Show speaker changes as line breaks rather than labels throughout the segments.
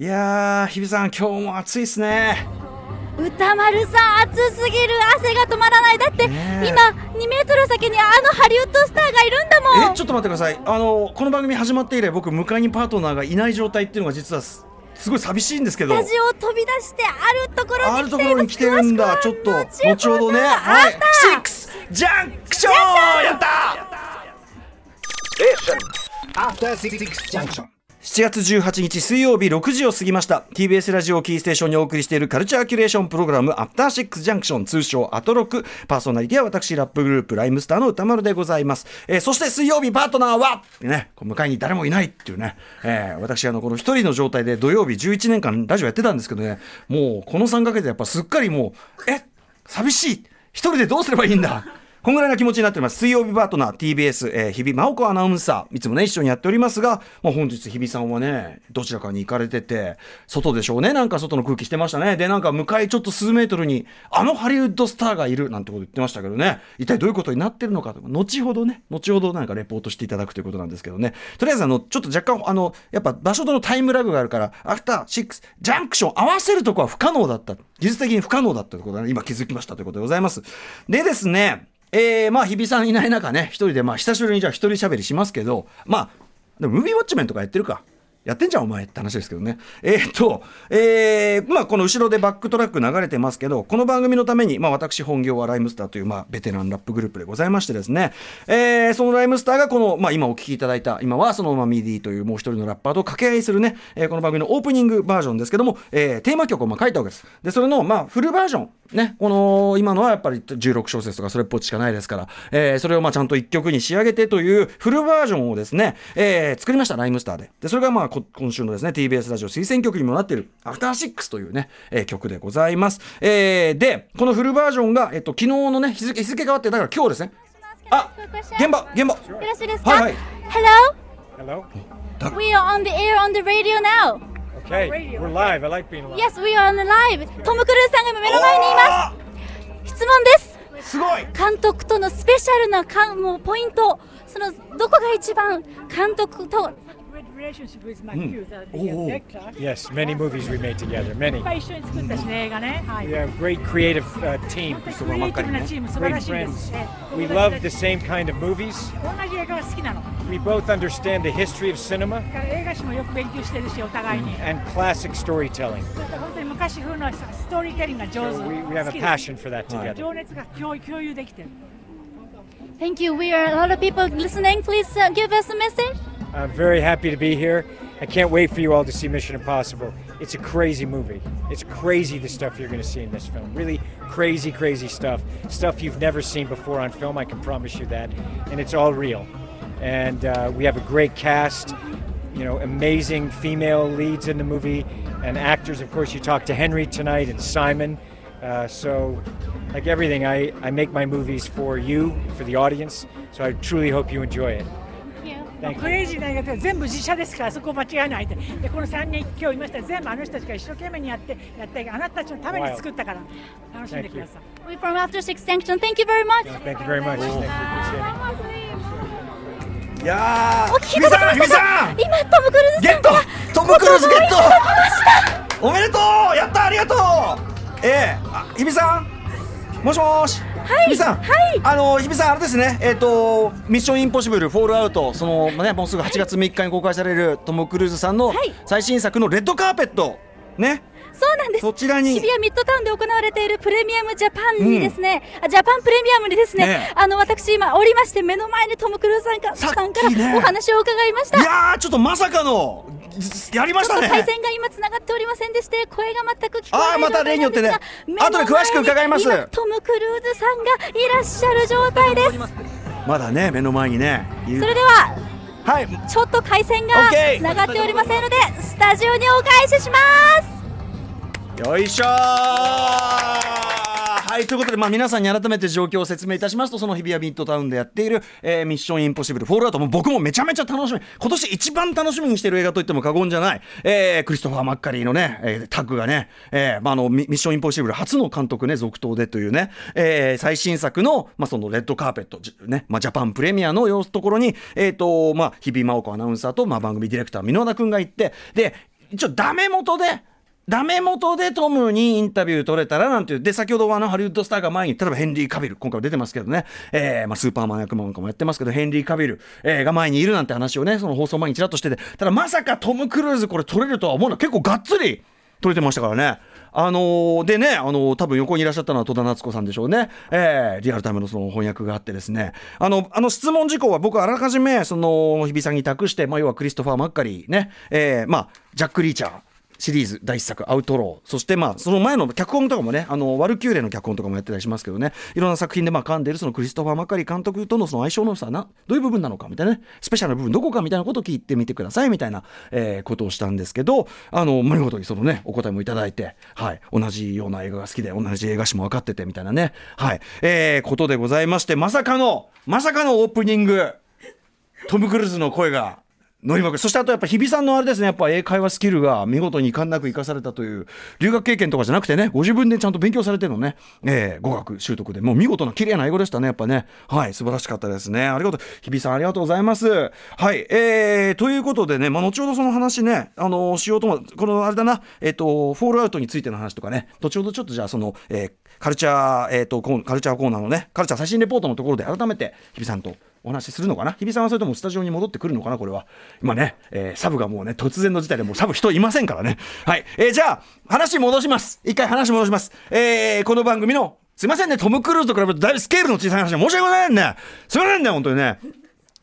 いやー日比さん今日も暑いっすね。
歌丸さん暑すぎる。汗が止まらない。だって、
ねえ。
今2メートル先にあのハリウッドスターがいるんだもん。
えちょっと待ってください。あのこの番組始まって以来僕迎えにパートナーがいない状態っていうのが実はすすごい寂しいんですけど。
スタジオを飛び出してあるところ
ある
に来ています
ところに来てるんだ。ちょっと後ほどね。はい。シックスジャンクション！やった
After Six Junction.
7月18日水曜日6時を過ぎました。TBS ラジオキーステーションにお送りしているカルチャーキュレーションプログラムアフターシックスジャンクション通称アトロク。パーソナリティは私ラップグループライムスターの歌丸でございます、えーそして水曜日パートナーはねこう迎えに誰もいないっていうね、えー私あのこの一人の状態で土曜日11年間ラジオやってたんですけどね。もうこの3ヶ月やっぱすっかりもうえ寂しい。一人でどうすればいいんだ？こんぐらいな気持ちになっております。水曜日パートナー TBS、えー日比真央子アナウンサー、いつもね、一緒にやっておりますが、まあ、本日日比さんはね、どちらかに行かれてて、外でしょうね、なんか外の空気してましたね。で、なんか向かいちょっと数メートルに、あのハリウッドスターがいるなんてこと言ってましたけどね、一体どういうことになってるのかとか、後ほどね、後ほどなんかレポートしていただくということなんですけどね、とりあえずあの、ちょっと若干、あの、やっぱ場所とのタイムラグがあるから、アフターシックス、ジャンクション合わせるとこは不可能だった。技術的に不可能だったということがね、今気づきましたということでございます。でですね、えー、まあ日比さんいない中ね一人でまあ久しぶりにじゃあ一人喋りしますけどまあでもムービーウォッチメンとかやってるか。やってんじゃんお前って話ですけどね。えーっとえーまあこの後ろでバックトラック流れてますけどこの番組のためにまあ私本業は RHYMESTER というまあベテランラップグループでございましてですね。えーその RHYMESTER がこのまあ今お聞きいただいた今はそのまあ Mummy-D というもう一人のラッパーと掛け合いするね、えーこの番組のオープニングバージョンですけども、えーテーマ曲をまあ書いたわけです。でそれのまあフルバージョンね、この今のはやっぱり16小節とかそれっぽっちしかないですから、えーそれをまあちゃんと1曲に仕上げてというフルバージョンをですね、えー作りました、 RHYMESTER で。で、それがまあ今週のですね、TBS ラジオ推薦曲にもなっている、アフターシックスというね、えー曲でございます。えーで、このフルバージョンが、えっと、昨日のね、日付日付変わって、だから今日ですね。あ、現場、現場。
よろしいですか、
はいはい
Hello?
Hello?
We are on the air on the radio now.
Okay, we're live. I like being live.
Yes, we are on the live. トム・クルーズさんが今目の前にいます。質問です。
すごい
監督とのスペシャルなかんもうポイント、そのどこが一番監督と
relationship with my views, uh, the
Oh.
director.
Yes, many movies we made together. Many.
いっぱい一緒に作ったしね、映画ね。はい。
We have great creative uh, team.
クリエイティブなチーム素晴
Great
らしいで
friends.
す。ね
We
友達
love
で
the same kind of movies.
同じ映画が好きなの。だ
We both understand the history of cinema
から映画史もよく勉強してるし、お互いに。
and classic storytelling.
そういった本当に昔風のストーリーテリングが上手。
So we, we have
好
a
きです
passion for that together.
情熱が共有共有できてる。
Thank you. We are a lot of people listening. Please uh, give us a message.
I'm very happy to be here. I can't wait for you all to see Mission Impossible. It's a crazy movie. It's crazy the stuff you're going to see in this film. Really crazy, crazy stuff. Stuff you've never seen before on film, I can promise you that. And it's all real. And uh, we have a great cast, you know, amazing female leads in the movie and actors. Of course, you talked to Henry tonight and Simon. Uh, so, like everything, I, I make my movies for you, for the audience. So I truly hope you enjoy it.
ク.レイジーな映画って全部自社ですからそこ間違いないってでこの3人今日いました。全部あの人たちが一生懸命にやってやった映画あなたたちのために作ったから楽しんでください。
We from After Six Junction. Thank you very much.
Thank you very much. Thank you.
いやー、
お聞き
さ
今トム・クルーズ
ゲットトム・クルーズゲットおめでとうやったありがとうええあ日比さんもしもし
はい
日比さん、
はい。
あの日比さんあれですね。えっ、とミッションインポッシブルフォールアウト。そのねもうすぐ8月3日に公開されるトム・クルーズさんの
はい。
最新作のレッドカーペット。ね
そうなんです。
そちらに。
日比谷ミッドタウンで行われているプレミアムジャパンにですね、あジャパンプレミアムにですね、
ね
あの私今おりまして目の前にトム・クルーズさんか
さ
んから
ね
お話を伺いました。
いやーちょっとまさかのやりましたね。
回線が今つながっておりませんでして声が全く聞こえない
あーまた例によってね。
状態なんで
詳しく伺います。
トム・クルーズさんがいらっしゃる状態です。
まだね目の前にね
それでは
はい。
ちょっと回線がつながっておりませんのでスタジオにお返しします。
よいしょー。はいということで、まあ、皆さんに改めて状況を説明いたしますとその日比谷ミッドタウンでやっている、えーミッションインポッシブルフォールアウト。も僕もめちゃめちゃ楽しみ。今年一番楽しみにしてる映画といっても過言じゃない、えークリストファー・マッカリーのね、えータッグがね、えーまあ、あのミッションインポッシブル初の監督ね続投でというね、えー最新作の,、まあそのレッドカーペット、ねまあ、ジャパンプレミアの様子ところに、えーとまあ、日比真央子アナウンサーと、まあ、番組ディレクター箕輪田君が行って。で一応ダメ元でダメ元でトムにインタビュー取れたらなんていう。で、先ほどあのハリウッドスターが前に、例えばヘンリー・カビル、今回出てますけどね、えー、まあスーパーマン役もなんかもやってますけど、ヘンリー・カビル、えー、が前にいるなんて話をね、その放送前にちらっとしてて、ただまさかトム・クルーズこれ取れるとは思うの結構がっつり取れてましたからね。あのー、でね、あのー、多分横にいらっしゃったのは戸田夏子さんでしょうね。えー、リアルタイムのその翻訳があってですね。あの、あの質問事項は僕あらかじめ、その、日比さんに託して、まあ、要はクリストファー・マッカリーね、えー、まあ、ジャック・リーチャー、シリーズ第一作「アウトロー」そしてまあその前の脚本とかもねあのワルキューレの脚本とかもやってたりしますけどね。いろんな作品でまあ噛んでるそのクリストファー・マカリ監督とのその相性のさなどういう部分なのかみたいなねスペシャルな部分どこかみたいなことを聞いてみてくださいみたいな、えー、ことをしたんですけどあの見事にそのねお答えもいただいて、はい、同じような映画が好きで同じ映画史も分かっててみたいなね。はい、えー、ことでございましてまさかのまさかのオープニング。トム・クルーズの声が乗りまくる。そしてあとやっぱ日比さんのあれですね。やっぱ英会話スキルが見事に遺憾なく生かされたという留学経験とかじゃなくてねご自分でちゃんと勉強されてるのね、えー、語学習得で。もう見事な綺麗な英語でしたねやっぱね。はい素晴らしかったですね。ありがとう。日比さんありがとうございます。はいえー、ということでね、まあ、後ほどその話ねあのー、しようともこのあれだな。えっ、ー、とフォールアウトについての話とかね。後ほどちょっとじゃあその、えー、カルチャーえっ、ー、とカルチャーコーナーのねカルチャー最新レポートのところで改めて日比さんとお話しするのかな？日比さんはそれともスタジオに戻ってくるのかな？これは。今ね、えー、サブがもうね突然の事態でもうサブ人いませんからね。はい、えー、じゃあ話戻します。一回話戻します。えー、この番組のすいませんねトム・クルーズと比べるとだいぶスケールの小さい話で申し訳ございませんね。すいませんね本当にね。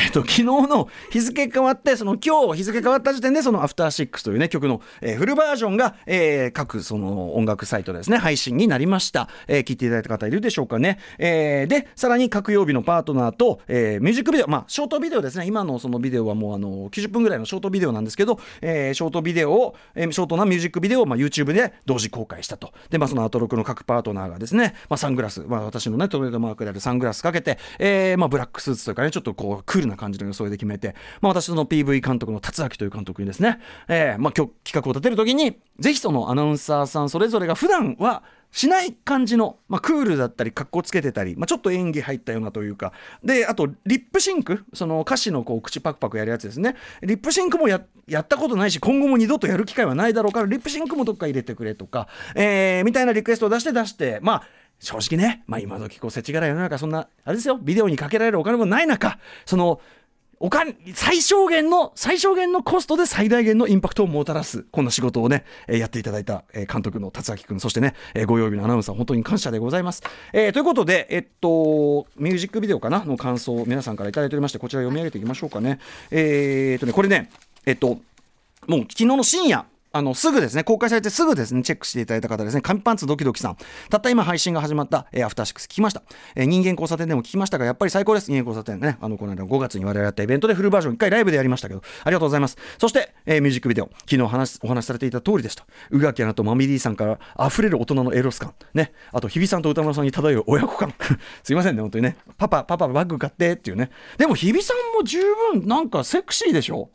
えっと、昨日の日付変わって、その今日日付変わった時点で、そのアフターシックスというね、曲の、えー、フルバージョンが、えー、各その音楽サイトですね、配信になりました。えー、聞いていただいた方いるでしょうかね。えー、で、さらに各曜日のパートナーと、えー、ミュージックビデオ、まあ、ショートビデオですね。今のそのビデオはもうあの、90分ぐらいのショートビデオなんですけど、えー、ショートビデオを、えー、ショートなミュージックビデオを、まあ、YouTube で同時公開したと。で、まあ、そのアトロクの各パートナーがですね、まあ、サングラス、まあ、私のね、トレードマークであるサングラスかけて、えー、まあ、ブラックスーツというかね、ちょっとこう、クールな感じの装いで決めて、まあ、私の PV 監督の達明という監督にですね、えーまあ、今日企画を立てるときにぜひそのアナウンサーさんそれぞれが普段はしない感じの、まあ、クールだったり、かっこつけてたり、まあ、ちょっと演技入ったようなというか、で、あと、リップシンク、その歌詞のこう口パクパクやるやつですね。リップシンクもややったことないし、今後も二度とやる機会はないだろうから、リップシンクもどっか入れてくれとか、えー、みたいなリクエストを出して出して、まあ、正直ね、まあ、今時こう、世知辛い世の中、そんな、あれですよ、ビデオにかけられるお金もない中、その、お金、最小限の、最小限のコストで最大限のインパクトをもたらす、こんな仕事をね、え、やっていただいた、え、監督の達明君、そしてね、え、ご曜日のアナウンサー、本当に感謝でございます。えー、ということで、えっと、ミュージックビデオかなの感想を皆さんから頂いておりまして、こちら読み上げていきましょうかね。えー、っとね、これね、えっと、もう昨日の深夜、あの、すぐですね、公開されてすぐですね、チェックしていただいた方ですね、紙パンツドキドキさん。たった今配信が始まった、えー、アフターシックス聞きました。えー、人間交差点でも聞きましたが、やっぱり最高です。人間交差点ね。あの、この間5月に我々やったイベントでフルバージョン1回ライブでやりましたけど、ありがとうございます。そして、えー、ミュージックビデオ、昨日話お話しされていた通りでした。宇垣アナとマミリーさんから溢れる大人のエロス感。ね。あと、日比さんと歌丸さんに漂う親子感。すいませんね、本当にね。パパ、パパバッグ買ってっていうね。でも、日比さんも十分なんかセクシーでしょ？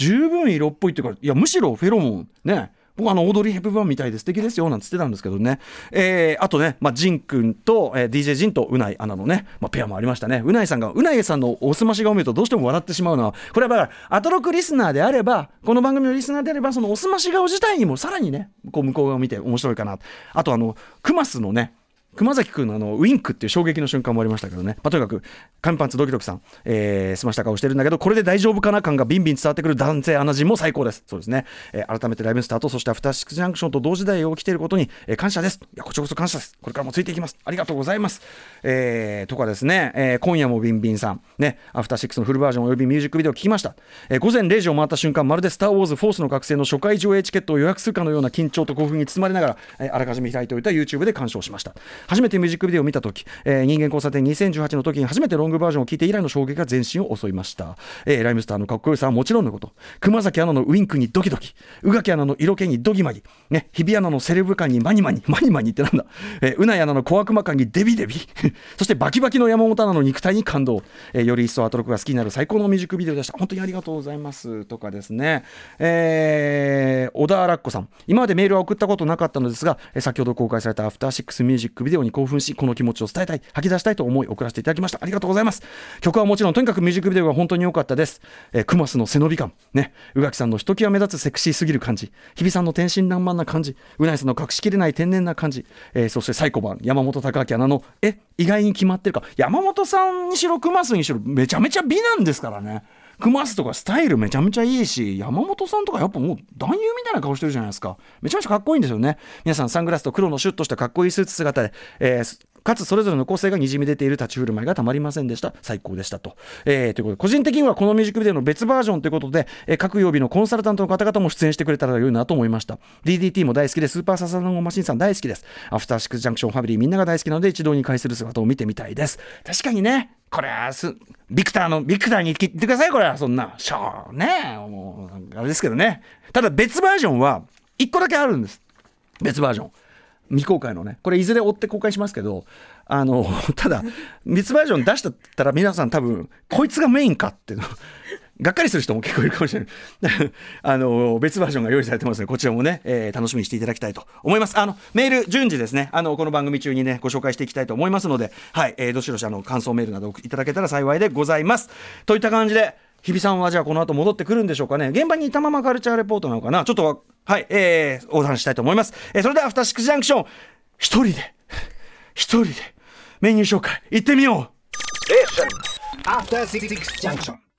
十分色っぽいっていうか、いや、むしろフェロモン、ね。僕あのオードリー・ヘプバーンみたいで素敵ですよなんつってたんですけどね、えー、あとね、まあ、ジン君と、えー、DJ ジンとうないアナのね、まあ、ペアもありましたね。うないさんがうないさんのおすまし顔を見るとどうしても笑ってしまうのはこれはだからアトロクリスナーであればこの番組のリスナーであればそのおすまし顔自体にもさらにねこう向こう側を見て面白いかな。あとあのクマスのね熊崎君のあのウインクっていう衝撃の瞬間もありましたけどね、まあ、とにかく紙パンツドキドキさん、えー、済ました顔してるんだけどこれで大丈夫かな感がビンビン伝わってくる男性アナジも最高です。そうですね、えー、改めてライブスタートそしてアフターシックスジャンクションと同時代を起きていることに、えー、感謝です。いやこちらこそ感謝です。これからもついていきます。ありがとうございます。えー、とかですね、えー、今夜もビンビンさん。ね。アフターシックスのフルバージョンおよびミュージックビデオを聞きました、えー、午前0時を回った瞬間まるでスター・ウォーズ・フォースの学生の初回上映チケットを予約するかのような緊張と興奮に包まれながら、えー、あらかじめ開いておいた YouTube で鑑賞しました。初めてミュージックビデオを見た時、えー、人間交差点2018の時に初めてロングバージョンを聞いて以来の衝撃が全身を襲いました、えー、 RHYMESTER のかっこよさはもちろんのこと。熊崎アナのウインクにドキドキ。宇垣アナの色気にドギマギ、ね、日比アナのセレブ感にマニマニマニマニってなんだ、えー、宇内アナの小悪魔感にデビデビ。そしてバキバキの山本アナの肉体に感動、えー、より一層アトロクが好きになる最高のミュージックビデオでした。本当にありがとうございます。とかですね、えー、小田ラッコさん。今までメールは送ったことなかったのですが、えー、先ほど公開されたアフターシックスミュージックビデオビデオに興奮しこの気持ちを伝えたい吐き出したいと思い送らせていただきました。ありがとうございます。曲はもちろんとにかくミュージックビデオが本当に良かったです、えー、クマスの背伸び感。ね。宇垣さんのひときわ目立つセクシーすぎる感じ。日比さんの天真爛漫な感じ。うなぎさんの隠しきれない天然な感じ、えー、そしてサイコバン山本隆明アナのえ意外に決まってるか。山本さんにしろクマスにしろめちゃめちゃ美なんですからね。クマスとかスタイルめちゃめちゃいいし山本さんとかやっぱもう男優みたいな顔してるじゃないですか。めちゃめちゃかっこいいんですよね。皆さんサングラスと黒のシュッとしたかっこいいスーツ姿で、えーかつそれぞれの個性がにじみ出ている立ち振る舞いがたまりませんでした。最高でしたと,、えー、ということで個人的にはこのミュージックビデオの別バージョンということで、えー、各曜日のコンサルタントの方々も出演してくれたら良いなと思いました。DDT も大好きでスーパーササダンゴマシンさん大好きです。アフターシックスジャンクションファミリーみんなが大好きなので一堂に会する姿を見てみたいです。確かにねこれはすビクターのビクターに言ってください。これはそんなしょうね。もうあれですけどね。ただ別バージョンは1個だけあるんです。別バージョン。未公開のね。これいずれ追って公開しますけどあの ただ別バージョン出したったら皆さん多分こいつがメインかっていうのがっかりする人も結構いるかもしれない。あの別バージョンが用意されてますのでこちらもね、えー、楽しみにしていただきたいと思います。あのメール順次ですね。あのこの番組中にねご紹介していきたいと思いますのではい、えー、どしどしあの感想メールなどいただけたら幸いでございます。といった感じで日比さんはじゃあこの後戻ってくるんでしょうかね。現場にいたままカルチャーレポートなのかな。ちょっとはい、えー、お話したいと思います、えー、それではアフターシックスジャンクション。一人で。一人で。メニュー紹介。行ってみよう。えアフタ
ーシックスジャンクション